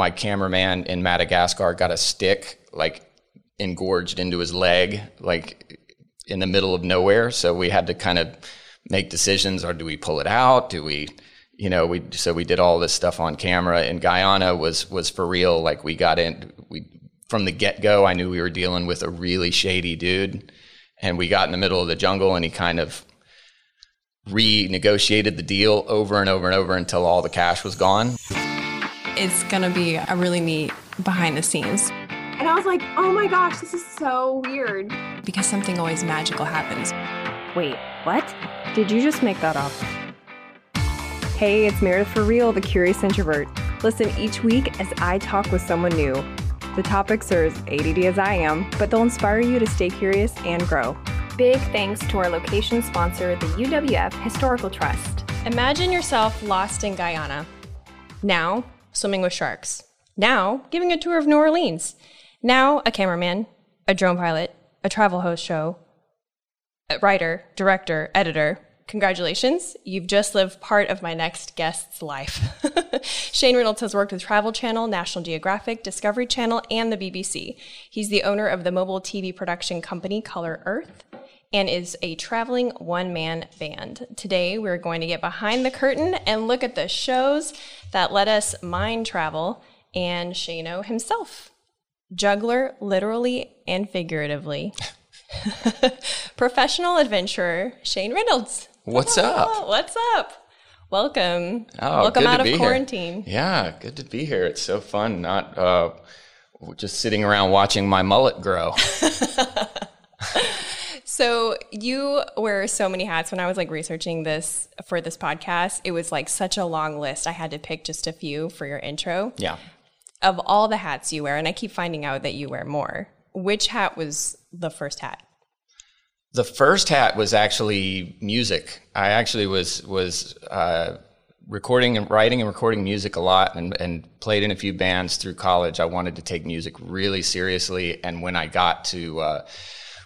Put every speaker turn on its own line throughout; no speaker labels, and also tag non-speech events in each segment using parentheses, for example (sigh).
my cameraman in Madagascar got a stick like engorged into his leg, like in the middle of nowhere. So we had to kind of make decisions: or do we pull it out? Do we, you know, we so we did all this stuff on camera. And Guyana was was for real. Like we got in, we from the get go. I knew we were dealing with a really shady dude, and we got in the middle of the jungle, and he kind of renegotiated the deal over and over and over until all the cash was gone.
It's going to be a really neat behind the scenes.
And I was like, oh my gosh, this is so weird.
Because something always magical happens.
Wait, what? Did you just make that up? Hey, it's Meredith for Real, the Curious Introvert. Listen each week as I talk with someone new. The topics are as ADD as I am, but they'll inspire you to stay curious and grow. Big thanks to our location sponsor, the UWF Historical Trust.
Imagine yourself lost in Guyana. Now, swimming with sharks. Now, giving a tour of New Orleans. Now, a cameraman, a drone pilot, a travel host show, a writer, director, editor. Congratulations, you've just lived part of my next guest's life. (laughs) Shane Reynolds has worked with Travel Channel, National Geographic, Discovery Channel, and the BBC. He's the owner of the mobile TV production company Color Earth and is a traveling one man band. Today, we're going to get behind the curtain and look at the shows that let us mind travel and Shano himself. Juggler, literally and figuratively. (laughs) Professional adventurer, Shane Reynolds.
What's up?
What's up? Welcome.
Oh,
Welcome out of
be here.
quarantine.
Yeah, good to be here. It's so fun not uh, just sitting around watching my mullet grow. (laughs)
So you wear so many hats. When I was like researching this for this podcast, it was like such a long list. I had to pick just a few for your intro.
Yeah.
Of all the hats you wear, and I keep finding out that you wear more. Which hat was the first hat?
The first hat was actually music. I actually was was uh, recording and writing and recording music a lot, and, and played in a few bands through college. I wanted to take music really seriously, and when I got to uh,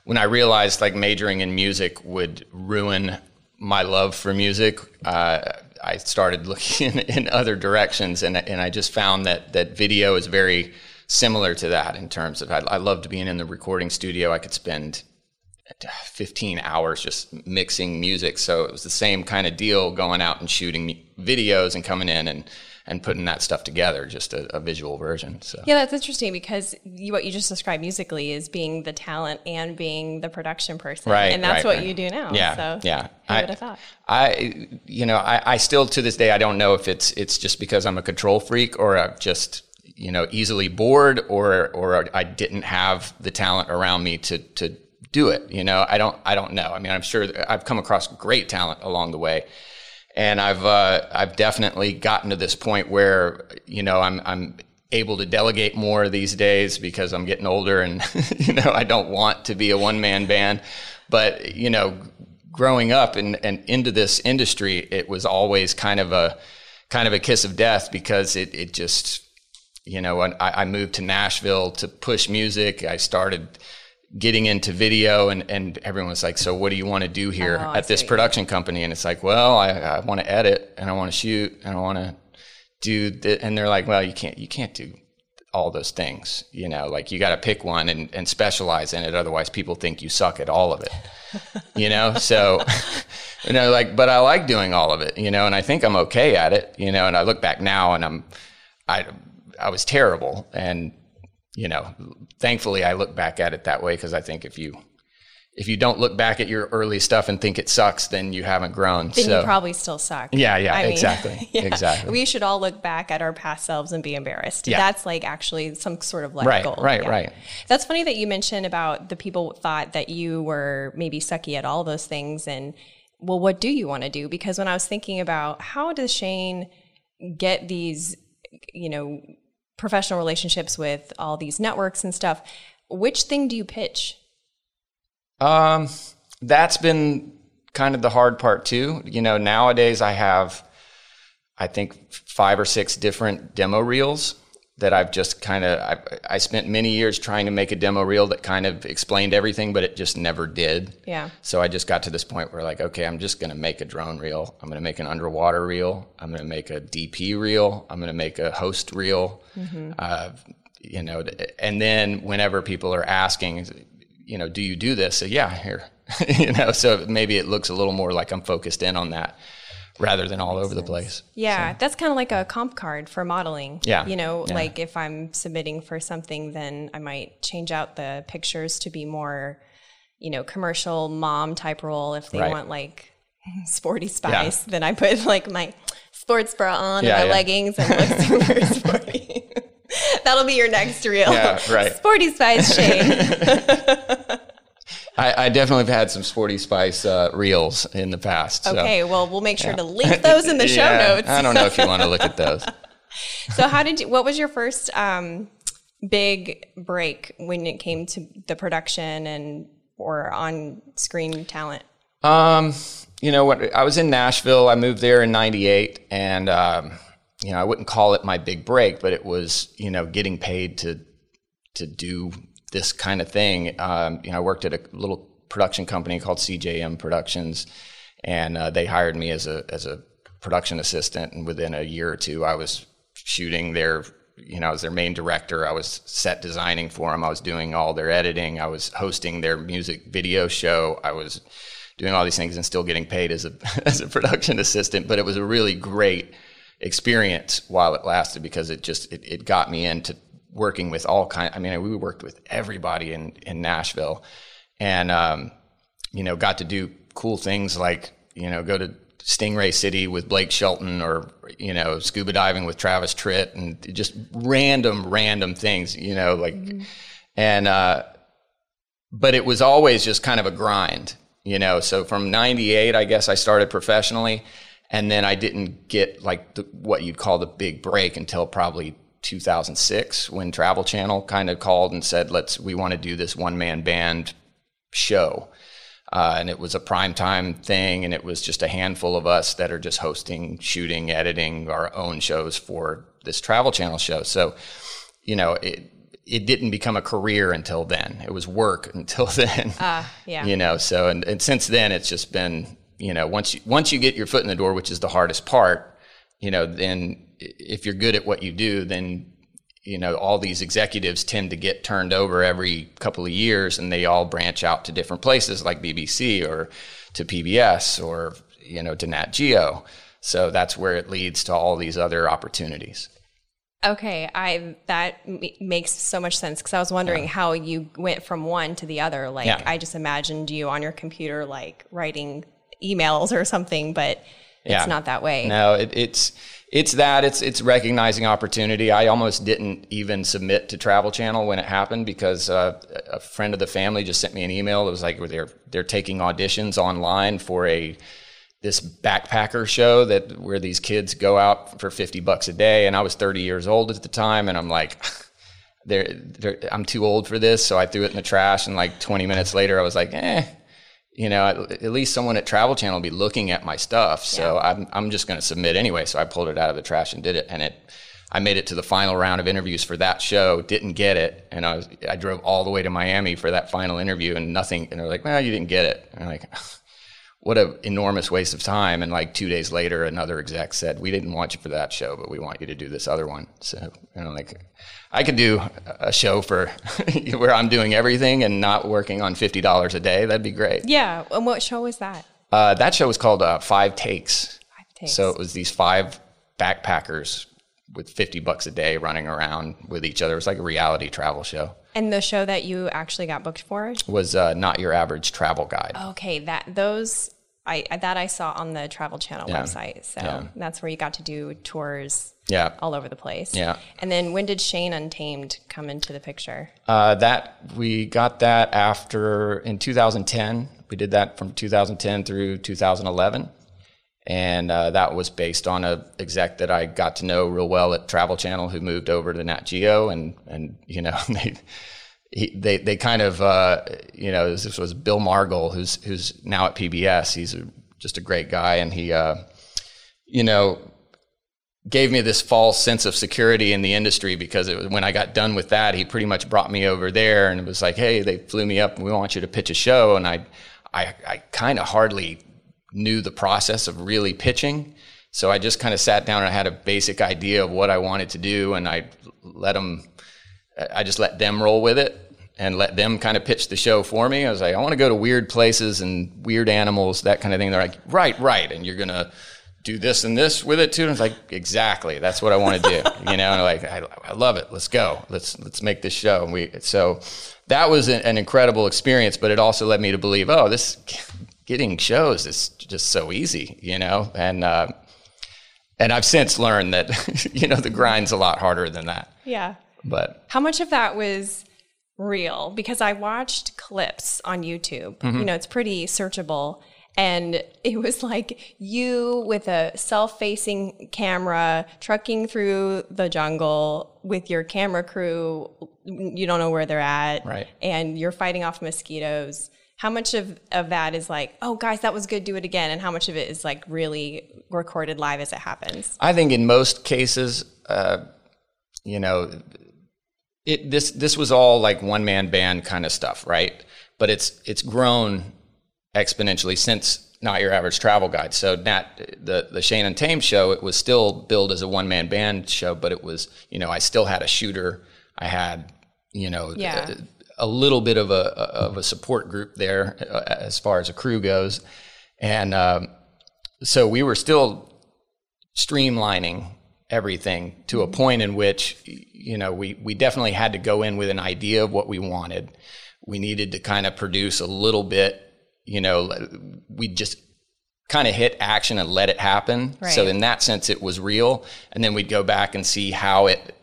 when I realized like majoring in music would ruin my love for music, uh, I started looking (laughs) in, other directions, and and I just found that that video is very similar to that in terms of I, I loved being in the recording studio. I could spend 15 hours just mixing music. So it was the same kind of deal going out and shooting videos and coming in and, and putting that stuff together, just a, a visual version. So
Yeah, that's interesting because you, what you just described musically is being the talent and being the production person.
Right,
And that's
right,
what
right.
you do now.
Yeah,
So
yeah. I-
would have thought?
I, you know, I, I still to this day I don't know if it's it's just because I'm a control freak or I'm just you know easily bored or or I didn't have the talent around me to to do it. You know, I don't I don't know. I mean, I'm sure I've come across great talent along the way, and I've uh, I've definitely gotten to this point where you know I'm I'm able to delegate more these days because I'm getting older and (laughs) you know I don't want to be a one man band, but you know growing up and, and into this industry, it was always kind of a kind of a kiss of death because it, it just, you know, I, I moved to Nashville to push music. I started getting into video and, and everyone was like, so what do you want to do here
Oh,
at this production company? And it's like, well, I, I want to edit and I want to shoot and I want to do, th-. and they're like, well, you can't, you can't do all those things, you know, like you got to pick one and, and specialize in it. Otherwise people think you suck at all of it (laughs) you know so you know like but i like doing all of it you know and i think i'm okay at it you know and i look back now and i'm i i was terrible and you know thankfully i look back at it that way because i think if you if you don't look back at your early stuff and think it sucks then you haven't grown
Then
so
you probably still suck.
Yeah, yeah,
I mean,
exactly, (laughs)
yeah.
exactly.
We should all look back at our past selves and be embarrassed.
Yeah.
That's like actually some sort of life
Right,
goal.
right, right.
That's funny that you mentioned about the people thought that you were maybe sucky at all those things and well, what do you want to do? Because when I was thinking about how does Shane get these, you know, professional relationships with all these networks and stuff, which thing do you pitch?
Um, that's been kind of the hard part too. You know, nowadays I have, I think five or six different demo reels, that I've just kind of I, I spent many years trying to make a demo reel that kind of explained everything, but it just never did.
Yeah.
So I just got to this point where like, okay, I'm just going to make a drone reel. I'm going to make an underwater reel. I'm going to make a DP reel. I'm going to make a host reel. Uh, you know, and then whenever people are asking, you know, do you do this? So yeah, here, (laughs) you know, so maybe it looks a little more like I'm focused in on that rather than all over the place.
Yeah, that's kind of like a comp card for modeling.
Yeah,
You know,
yeah.
like if I'm submitting for something, then I might change out the pictures to be more, you know, commercial mom type role. If they
Right.
want like (laughs) sporty spice, then I put like my sports bra on
Yeah,
and my
yeah.
leggings and look super (laughs) sporty. (laughs) That'll be your next reel.
Yeah, right.
Sporty spice Shane.
I, I definitely have had some Sporty Spice uh, reels in the past. So.
Okay, well, we'll make sure to link those in the show (laughs)
Yeah,
notes.
I don't know if you want to look at those. (laughs)
So how did you what was your first um big break when it came to the production and or on screen talent?
Um, you know what? I was in Nashville. I moved there in '98, and um, you know I wouldn't call it my big break, but it was you know getting paid to to do this kind of thing. Um, you know, I worked at a little production company called CJM Productions, and uh, they hired me as a as a production assistant. And within a year or two, I was shooting their you know, I was their main director. I was set designing for them. I was doing all their editing. I was hosting their music video show. I was doing all these things and still getting paid as a (laughs) as a production assistant. But it was a really great experience while it lasted because it just it, it got me into working with all kind. I mean, we worked with everybody in in Nashville, and um, you know, got to do cool things like you know go to Stingray City with Blake Shelton or you know scuba diving with Travis Tritt and just random random things. You know, like and. uh but it was always just kind of a grind, you know. So from '98, I guess I started professionally, and then I didn't get like the, what you'd call the big break until probably 2006 when Travel Channel kind of called and said, "Let's we want to do this one man band show." Uh, and it was a primetime thing, and it was just a handful of us that are just hosting, shooting, editing our own shows for this Travel Channel show. So, you know, it it didn't become a career until then. It was work (laughs) until then.
Uh, yeah.
You know, so and, and since then it's just been, you know, once you once you get your foot in the door, which is the hardest part, you know, then if you're good at what you do, then you know, all these executives tend to get turned over every couple of years and they all branch out to different places like BBC or to PBS or, you know, to Nat Geo. So that's where it leads to all these other opportunities.
Okay, I that m- makes so much sense because I was wondering how you went from one to the other. Like
Yeah.
I just imagined you on your computer, like writing emails or something, but
Yeah.
it's not that way.
No, it, it's it's that it's it's recognizing opportunity. I almost didn't even submit to Travel Channel when it happened because uh, a friend of the family just sent me an email. It was like they're they're taking auditions online for a this backpacker show that where these kids go out for 50 bucks a day and I was 30 years old at the time and I'm like (laughs) they're, they're, I'm too old for this so I threw it in the trash and like 20 minutes later I was like eh you know at, at least someone at Travel Channel will be looking at my stuff. So I'm I'm just going to submit anyway. So I pulled it out of the trash and did it. And it I made it to the final round of interviews for that show didn't get it. And I was I drove all the way to Miami for that final interview and nothing. And they're like well you didn't get it. And I'm like what an enormous waste of time. And like two days later, another exec said, "We didn't want you for that show, but we want you to do this other one." So you know, like I could do a show for (laughs) where I'm doing everything and not working on fifty dollars a day. That'd be great.
Yeah, and what show was that?
Uh, that show was called uh, Five Takes.
Five Takes.
So it was these five backpackers with fifty bucks a day running around with each other. It was like a reality travel show.
And the show that you actually got booked for?
Was uh, not your average travel guide.
Okay, that those I that I saw on the Travel Channel
Yeah.
website. So
Yeah.
that's where you got to do tours
Yeah.
all over the place.
Yeah.
And then when did Shane Untamed come into the picture?
Uh, that we got that after in 2010. We did that from 2010 through 2011, and uh, that was based on a exec that I got to know real well at Travel Channel, who moved over to Nat Geo, and and you know (laughs) they. He, they they kind of uh, you know this was Bill Margol who's who's now at PBS. He's a, just a great guy, and he uh, you know gave me this false sense of security in the industry because was, when I got done with that, he pretty much brought me over there and it was like, hey, they flew me up and we want you to pitch a show. And I, I, I kind of hardly knew the process of really pitching. So I just kind of sat down and I had a basic idea of what I wanted to do and I let them, I just let them roll with it and let them kind of pitch the show for me. I was like, I want to go to weird places and weird animals, that kind of thing. They're like, right, right. And you're going to, do this and this with it too. And it's like, exactly, that's what I want to do. (laughs) you know, and like, I, I, love it. Let's go. Let's let's make this show. And we so that was an, an, incredible experience, but it also led me to believe, oh, this getting shows is just so easy, you know. And uh, and I've since learned that (laughs) you know the grind's a lot harder than that.
Yeah.
But
how much of that was real? Because I watched clips on YouTube. Mm-hmm. You know, it's pretty searchable and (laughs) it was like you with a self-facing camera trucking through the jungle with your camera crew you don't know where they're at
right
and you're fighting off mosquitoes how much of, of that is like oh guys that was good do it again and how much of it is like really recorded live as it happens
i think in most cases uh, you know it this this was all like one man band kind of stuff right but it's it's grown exponentially since not your average travel guide. So Nat, the the Shane Untamed show, it was still billed as a one man band show, but it was you know I still had a shooter. I had you know
yeah.
a, a, little bit of a of a support group there uh, as far as a crew goes, and um, so we were still streamlining everything to a point in which you know we we definitely had to go in with an idea of what we wanted. We needed to kind of produce a little bit you know, we just kind of hit action and let it happen.
Right.
So in that sense, it was real. And then we'd go back and see how it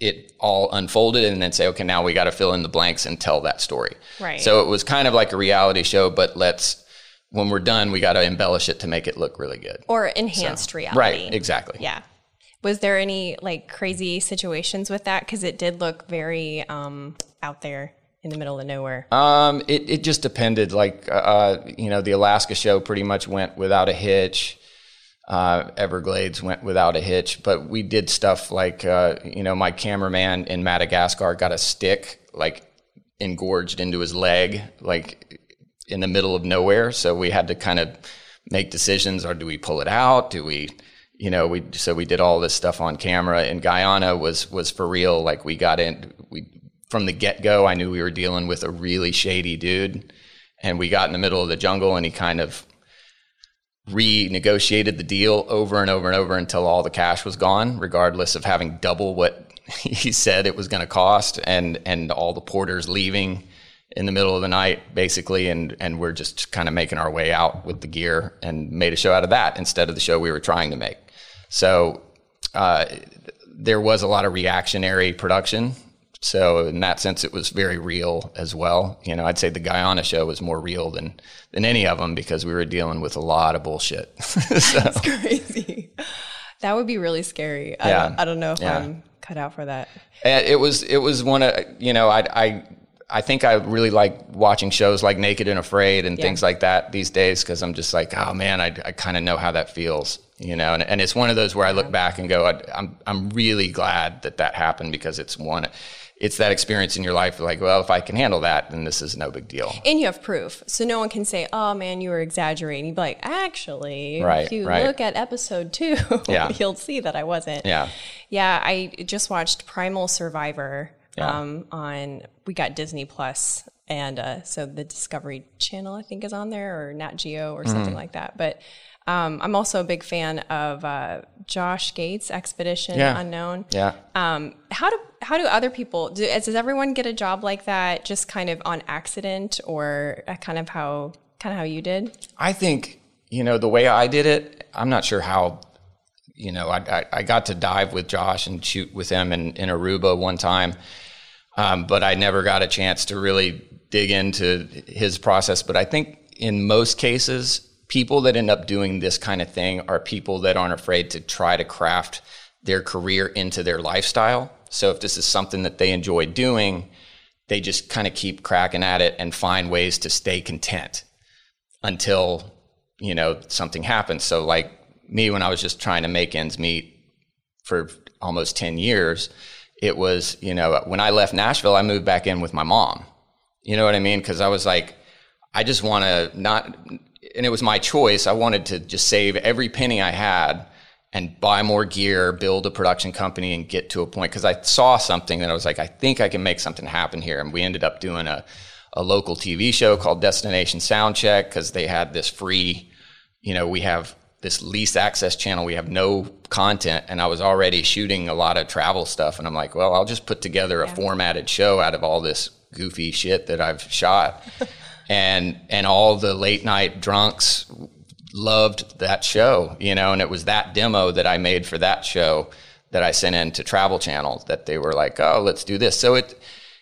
it all unfolded, and then say, okay, now we got to fill in the blanks and tell that story.
Right.
So it was kind of like a reality show, but let's when we're done, we got to embellish it to make it look really good
or enhanced so, reality.
Right. Exactly.
Yeah. Was there any like crazy situations with that? Because it did look very um, out there in the middle of nowhere?
Um, it, it just depended. Like, uh, uh, you know, the Alaska show pretty much went without a hitch. Uh, Everglades went without a hitch, but we did stuff like, uh, you know, my cameraman in Madagascar got a stick like engorged into his leg, like in the middle of nowhere. So we had to kind of make decisions: or do we pull it out? Do we, you know, we so we did all this stuff on camera. And Guyana was was for real. Like we got in, we from the get go, I knew we were dealing with a really shady dude. And we got in the middle of the jungle and he kind of renegotiated the deal over and over and over until all the cash was gone, regardless of having double what (laughs) he said it was going to cost and, and all the porters leaving in the middle of the night, basically. And, and we're just kind of making our way out with the gear and made a show out of that instead of the show we were trying to make. So, uh, there was a lot of reactionary production so in that sense, it was very real as well. You know, I'd say the Guyana show was more real than than any of them because we were dealing with a lot of bullshit. (laughs)
so. That's crazy. That would be really scary. Yeah. I, don't, I don't know if yeah. I'm cut out for that.
And it was it was one of you know I I I think I really like watching shows like Naked and Afraid and yeah. things like that these days because I'm just like, oh man, I, I kind of know how that feels, you know. And, and it's one of those where I look back and go, I, I'm I'm really glad that that happened because it's one it's that experience in your life like well if i can handle that then this is no big deal
and you have proof so no one can say oh man you were exaggerating you'd be like actually
right,
if you
right.
look at episode two (laughs)
yeah.
you'll see that i wasn't
yeah
yeah i just watched primal survivor yeah. um, on we got disney plus and uh, so the discovery channel i think is on there or nat geo or something mm-hmm. like that but um, I'm also a big fan of uh, Josh Gates Expedition
yeah.
Unknown.
Yeah.
Um, how do how do other people do? Does everyone get a job like that just kind of on accident, or kind of how kind of how you did?
I think you know the way I did it. I'm not sure how. You know, I, I, I got to dive with Josh and shoot with him in, in Aruba one time, um, but I never got a chance to really dig into his process. But I think in most cases, people that end up doing this kind of thing are people that aren't afraid to try to craft their career into their lifestyle. So if this is something that they enjoy doing, they just kind of keep cracking at it and find ways to stay content until, you know, something happens. So like me when I was just trying to make ends meet, for almost 10 years, it was, you know, when I left Nashville, I moved back in with my mom. You know what I mean? Because I was like, I just want to not, and it was my choice. I wanted to just save every penny I had and buy more gear, build a production company, and get to a point. Because I saw something that I was like, I think I can make something happen here. And we ended up doing a, a local TV show called Destination Soundcheck because they had this free, you know, we have this lease access channel. We have no content, and I was already shooting a lot of travel stuff. And I'm like, well, I'll just put together a yeah. formatted show out of all this goofy shit that I've shot. (laughs) and and all the late night drunks loved that show, you know, and it was that demo that I made for that show that I sent in to Travel Channel that they were like, "Oh, let's do this." So it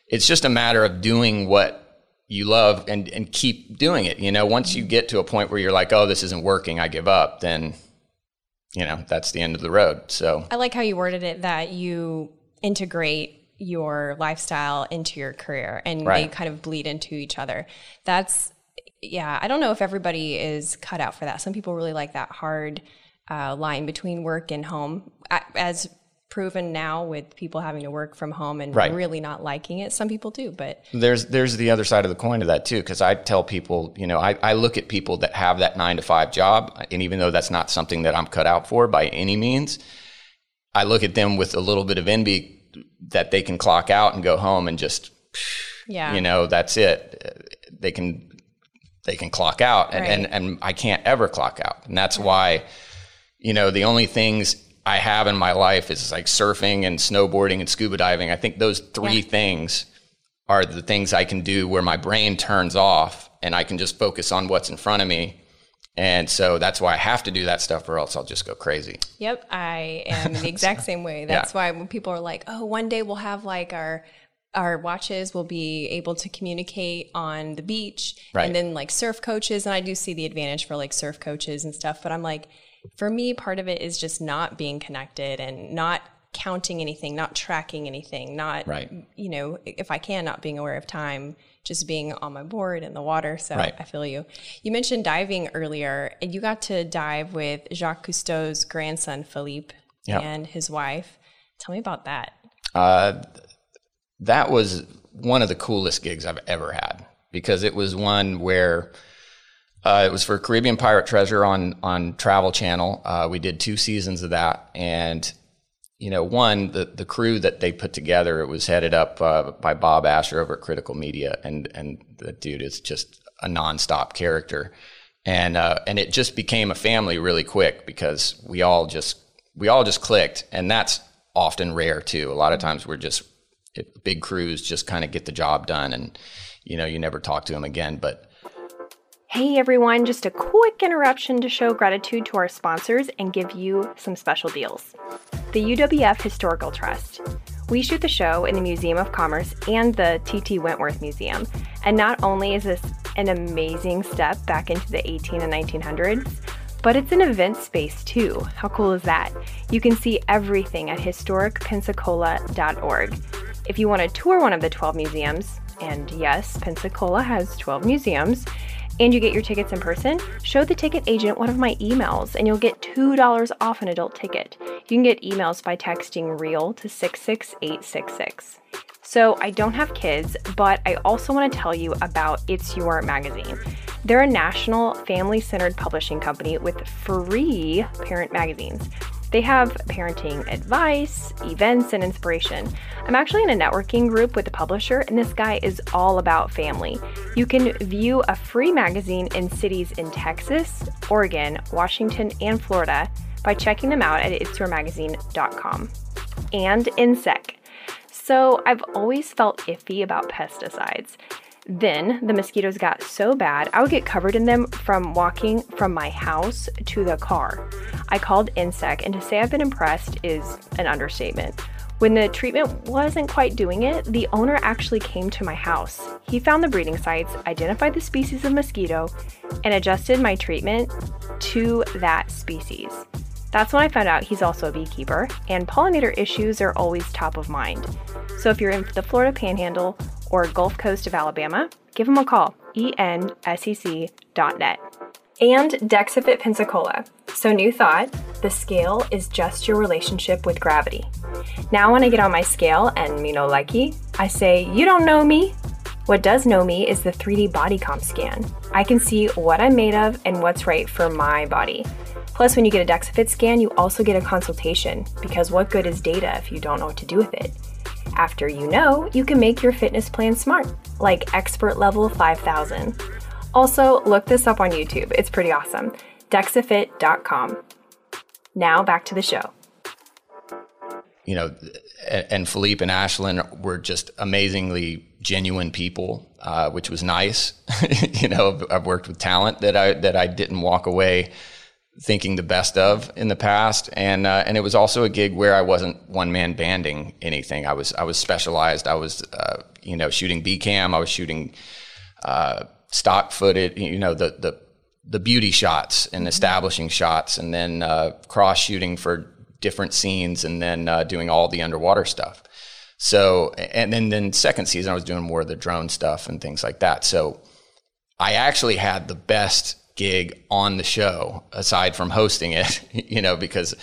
it's just a matter of doing what you love and and keep doing it. You know, once you get to a point where you're like, "Oh, this isn't working, I give up," then you know, that's the end of the road. So
I like how you worded it that you integrate your lifestyle into your career and right. they kind of bleed into each other. That's yeah, I don't know if everybody is cut out for that. Some people really like that hard uh, line between work and home. As proven now with people having to work from home and right. really not liking it. Some people do, but
there's there's the other side of the coin to that too. Because I tell people, you know, I, I look at people that have that nine to five job, and even though that's not something that I'm cut out for by any means, I look at them with a little bit of envy that they can clock out and go home and just, yeah, you know, that's it. They can they can clock out, and right. and, and I can't ever clock out, and that's right. why, you know, the only things I have in my life is like surfing and snowboarding and scuba diving. I think those three yeah. things are the things I can do where my brain turns off and I can just focus on what's in front of me. And so that's why I have to do that stuff or else I'll just go crazy.
Yep. I am the exact same way. (laughs) That's yeah. why when people are like, oh, one day we'll have like our our watches will be able to communicate on the beach right. and then like surf coaches and I do see the advantage for like surf coaches and stuff but I'm like for me, part of it is just not being connected and not counting anything, not tracking anything, not, right. you know, if I can, not being aware of time, just being on my board in the water. So right. I feel you. You mentioned diving earlier, and you got to dive with Jacques Cousteau's grandson, Philippe, yep. and his wife. Tell me about that. Uh,
that was one of the coolest gigs I've ever had because it was one where uh, it was for Caribbean Pirate Treasure on on Travel Channel. Uh, we did two seasons of that, and you know, one the the crew that they put together it was headed up uh, by Bob Asher over at Critical Media, and and the dude is just a nonstop character, and uh, and it just became a family really quick because we all just we all just clicked, and that's often rare too. A lot of times we're just big crews just kind of get the job done, and you know you never talk to them again, but
Hey everyone, just a quick interruption to show gratitude to our sponsors and give you some special deals. The UWF Historical Trust. We shoot the show in the Museum of Commerce and the T.T. Wentworth Museum. And not only is this an amazing step back into the 18 and 1900s, but it's an event space too. How cool is that? You can see everything at historicpensacola.org. If you want to tour one of the 12 museums, and yes, Pensacola has 12 museums, and you get your tickets in person, show the ticket agent one of my emails and you'll get $2 off an adult ticket. You can get emails by texting REAL to 66866. So, I don't have kids, but I also want to tell you about It's Your Magazine. They're a national family centered publishing company with free parent magazines. They have parenting advice, events, and inspiration. I'm actually in a networking group with a publisher, and this guy is all about family. You can view a free magazine in cities in Texas, Oregon, Washington, and Florida by checking them out at itsyourmagazine.com. And Ensec. So I've always felt iffy about pesticides. Then the mosquitoes got so bad, I would get covered in them from walking from my house to the car. I called Ensec, and to say I've been impressed is an understatement. When the treatment wasn't quite doing it, the owner actually came to my house. He found the breeding sites, identified the species of mosquito, and adjusted my treatment to that species. That's when I found out he's also a beekeeper, and pollinator issues are always top of mind. So if you're in the Florida Panhandle or Gulf Coast of Alabama, give him a call, ensec.net.
and Dexafit Pensacola. So, new thought the scale is just your relationship with gravity. Now, when I get on my scale and me no likey, I say, You don't know me. What does know me is the 3D body comp scan. I can see what I'm made of and what's right for my body. Plus, when you get a Dexafit scan, you also get a consultation because what good is data if you don't know what to do with it? After you know, you can make your fitness plan smart, like Expert Level 5000. Also, look this up on YouTube. It's pretty awesome. Dexafit.com. Now back to the show.
You know, and Philippe and Ashlan were just amazingly genuine people, uh, which was nice. (laughs) you know, I've worked with talent that I that I didn't walk away thinking the best of in the past, and uh, and it was also a gig where I wasn't one man banding anything. I was I was specialized. I was uh, you know shooting B cam. I was shooting uh, stock footage. You know the the the beauty shots and establishing shots, and then uh, cross shooting for different scenes, and then uh, doing all the underwater stuff. So and then then second season I was doing more of the drone stuff and things like that. So I actually had the best gig on the show aside from hosting it, (laughs) you know, because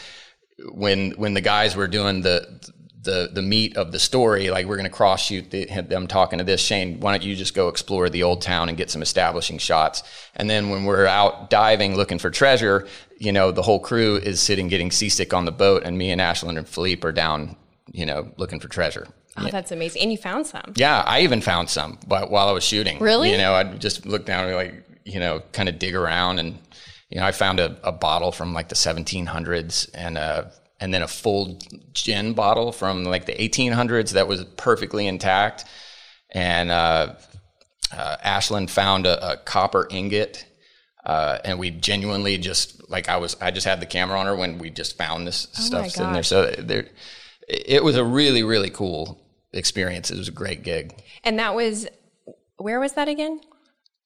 when when the guys were doing the the the meat of the story, like we're going to cross shoot the, them talking to this Shane. Why don't you just go explore the old town and get some establishing shots? And then when we're out diving looking for treasure, you know, the whole crew is sitting getting seasick on the boat, and me and Ashlan and Philippe are down, you know, looking for treasure.
Oh, that's amazing! And you found some.
Yeah, I even found some, but while I was shooting,
really,
you know, I'd just look down and be like you know, kind of dig around and, you know, I found a, a bottle from like the 1700s and a, and then a full gin bottle from like the 1800s that was perfectly intact. And uh, uh, Ashlan found a, a copper ingot, uh, and we genuinely just like I was I just had the camera on her when we just found this oh stuff in there. So there, it was a really really cool experience. It was a great gig.
And that was where was that again?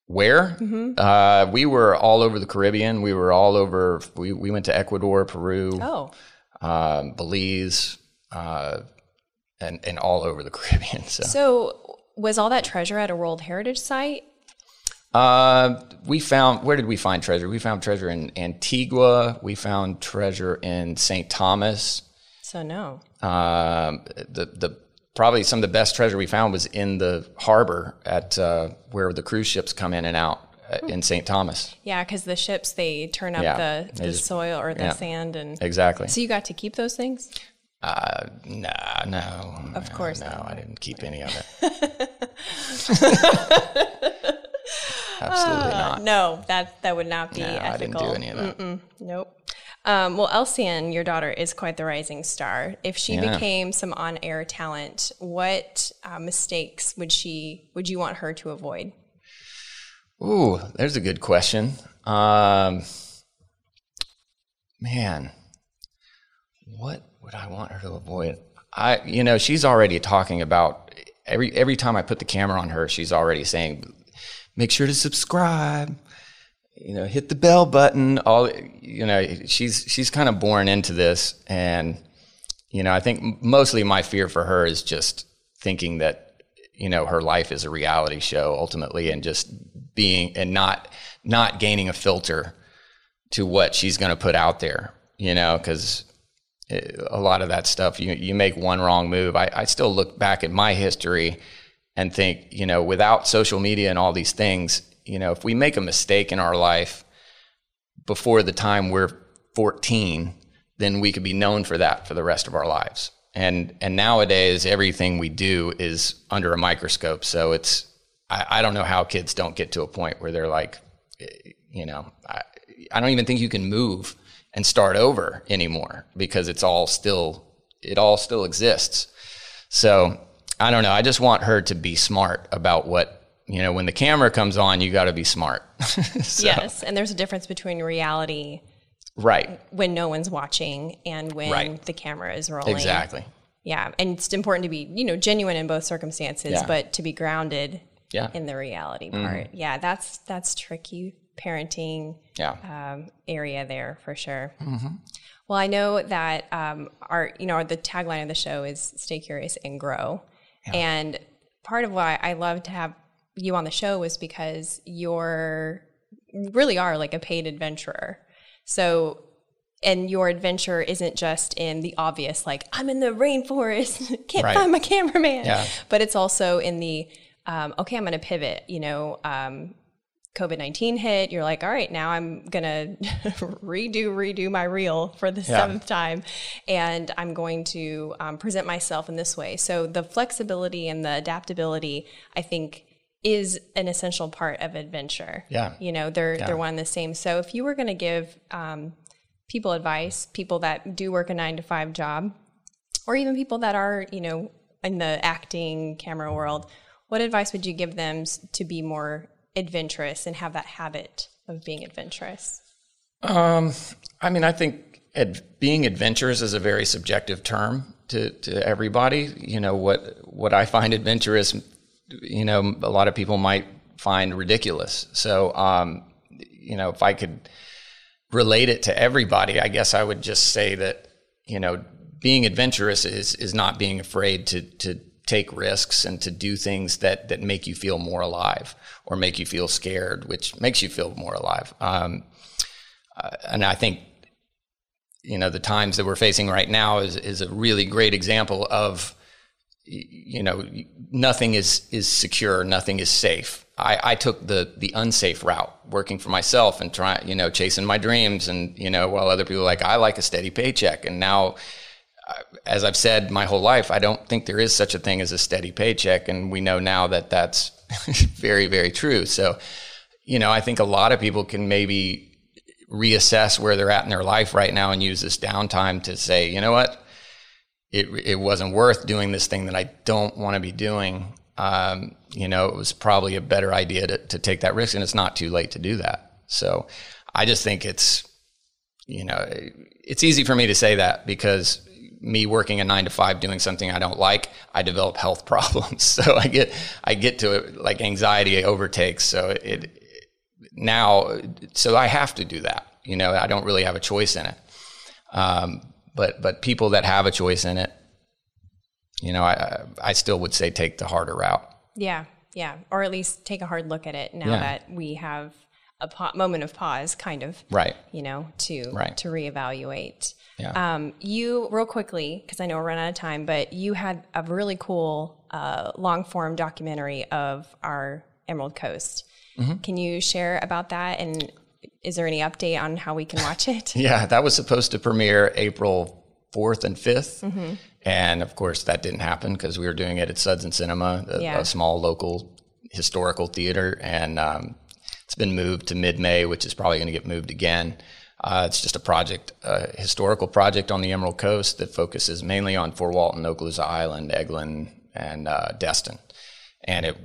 Where? Mm-hmm. Uh, we were all over the Caribbean. We were all over. We, we went to Ecuador, Peru,
oh.
um, Belize, uh, and and all over the (laughs) Caribbean. So.
so, was all that treasure at a World Heritage site?
Uh, we found where did we find treasure? We found treasure in Antigua. We found treasure in St. Thomas.
So no.
Um, the the probably some of the best treasure we found was in the harbor at uh, where the cruise ships come in and out uh, in St. Thomas.
Yeah, because the ships they turn up yeah, the, the just, so or the yeah, sand and
exactly.
So you got to keep those things.
Uh, nah, no.
Of course, not.
no. I didn't keep any of it. (laughs) Absolutely uh, not.
No, that that would not be
no,
ethical.
I didn't do any of that.
Mm-mm, nope. Um, well, Elsian, your daughter, is quite the rising star. If she yeah. became some on-air talent, what uh, mistakes would she would you want her to avoid?
Ooh, there's a good question. Um, man, what would I want her to avoid? I, you know, she's already talking about every every time I put the camera on her, she's already saying, "Make sure to subscribe." You know, hit the bell button. All you know, she's she's kind of born into this, and you know, I think mostly my fear for her is just thinking that you know her life is a reality show ultimately, and just being and not not gaining a filter to what she's going to put out there. You know, because eh, a lot of that stuff, you you make one wrong move. I, I still look back at my history and think, you know, without social media and all these things, you know, if we make a mistake in our life before the time we're 14, then we could be known for that for the rest of our lives. And and nowadays, everything we do is under a microscope. So it's I, I don't know how kids don't get to a point where they're like, you know, I, I don't even think you can move and start over anymore because it's all still it all still exists. So I don't know. I just want her to be smart about what you know, when the camera comes on, you got to be smart. (laughs)
so. Yes, and there's a difference between reality,
right,
when no one's watching, and when right. the camera is rolling.
Exactly.
Yeah, and it's important to be, you know, genuine in both circumstances, yeah. but to be grounded
yeah.
in the reality mm-hmm. part. Yeah, that's that's tricky parenting
yeah.
um, area there for sure.
Mm-hmm.
Well, I know that um, our, you know, the tagline of the show is "Stay curious and grow," yeah. and part of why I love to have you on the show was because your really are like a paid adventurer. So, and your adventure isn't just in the obvious, like I'm in the rainforest, (laughs) can't
Right.
find my cameraman,
Yeah.
but it's also in the um, okay, I'm going to pivot. You know, um, COVID 19 hit, you're like, all right, now I'm going (laughs) to redo, redo my reel for the
Yeah.
seventh time. And I'm going to um, present myself in this way. So the flexibility and the adaptability, I think, is an essential part of adventure.
Yeah.
You know, they're,
Yeah.
they're one and the same. So if you were going to give um, people advice, people that do work a nine to five job, or even people that are, you know, in the acting camera world, what advice would you give them to be more adventurous and have that habit of being adventurous?
Um, I mean, I think ad- being adventurous is a very subjective term to, to everybody. You know, what, what I find adventurous, you know, a lot of people might find ridiculous. So, um, you know, if I could relate it to everybody, I guess I would just say that, you know, being adventurous is, is not being afraid to, to take risks and to do things that, that make you feel more alive or make you feel scared, which makes you feel more alive. Um, and I think you know the times that we're facing right now is is a really great example of you know nothing is is secure, nothing is safe. I, I took the the unsafe route, working for myself and trying you know chasing my dreams, and you know while other people like I like a steady paycheck, and now. uh, As I've said my whole life, I don't think there is such a thing as a steady paycheck, and we know now that that's (laughs) very, very true. So, you know, I think a lot of people can maybe reassess where they're at in their life right now and use this downtime to say, you know what, it it wasn't worth doing this thing that I don't want to be doing. Um, you know, it was probably a better idea to, to take that risk, and it's not too late to do that. So, I just think it's, you know, it's easy for me to say that because me working a nine to five doing something I don't like, I develop health (laughs) problems. So I get I get to it like anxiety overtakes. So it now so I have to do that. You know, I don't really have a choice in it. Um, but but people that have a choice in it, you know, I I still would say take the harder route.
Yeah, yeah, or at least take a hard look at it now
Yeah.
that we have a pa- moment of pause, kind of,
Right.
You know, to
Right.
to reevaluate.
Yeah.
Um, you real quickly because I know we're running out of time, but you had a really cool uh, long form documentary of our Emerald Coast.
Mm-hmm.
Can you share about that? And is there any update on how we can watch it? (laughs)
Yeah, that was supposed to premiere April 4th and 5th.
Mm-hmm.
And of course, that didn't happen because we were doing it at Suds and Cinema, a,
Yeah.
a small local historical theater. And um, it's been moved to mid May, which is probably going to get moved again. Uh, it's just a project, a historical project on the Emerald Coast that focuses mainly on Fort Walton, Okaloosa Island, Eglin, and uh, Destin. And it,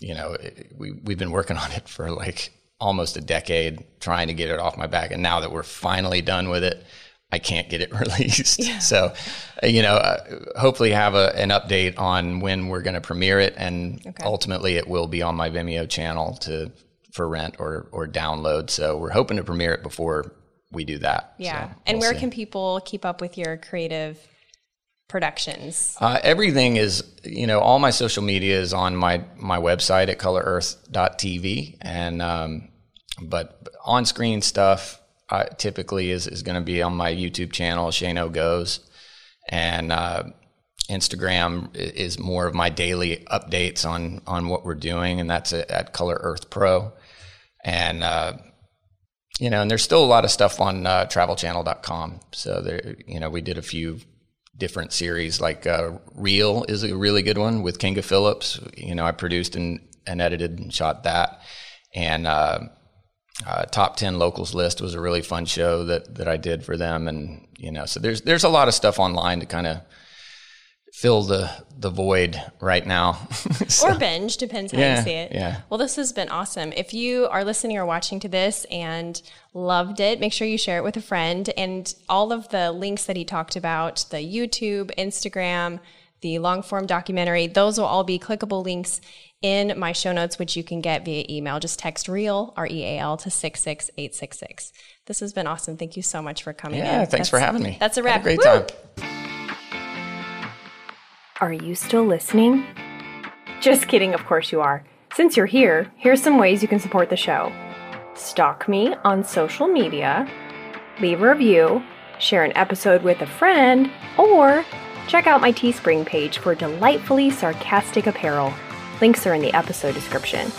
you know, it, we we've been working (laughs) on it for like almost a decade, trying to get it off my back. And now that we're finally done with it, I can't get it (laughs) released. So, uh, you know, uh, hopefully have a, an update on when we're going to premiere it, and ultimately it will be on my Vimeo channel to for rent or or download. So we're hoping to premiere it before we do that.
Yeah.
So
and
we'll
where
see.
can people keep up with your creative productions?
Uh, everything is, you know, all my social media is on my my website at colorearth.tv, and um, but on screen stuff uh, typically is is going to be on my YouTube channel, Shano Goes, and uh, Instagram is more of my daily updates on on what we're doing, and that's at, Color Earth Pro, and. Uh, you know, and there's still a lot of stuff on uh, travelchannel.com. So there, you know, we did a few different series. Like uh, Real is a really good one with Kinga Philipps. You know, I produced and, and edited and shot that. And uh, uh, Top Ten Locals List was a really fun show that that I did for them. And you know, so there's there's a lot of stuff online to kind of fill the the void right now. (laughs) So-
or binge, depends how
Yeah,
you see it.
yeah.
Well, this has been awesome. If you are listening or watching to this and loved it, make sure you share it with a friend. And all of the links that he talked about the YouTube, Instagram, the long form documentary those will all be clickable links in my show notes, which you can get via email. Just text REAL, R E A L, to 66866. This has been awesome. Thank you so much for coming
yeah,
in.
thanks for having me.
That's a wrap.
great
Woo!
time.
Are you still listening? Just kidding, of course you are. Since you're here, here's some ways you can support the show.
stalk me on social media, leave a review, share an episode with a friend, or check out my Teespring page for delightfully sarcastic apparel. Links are in the episode description.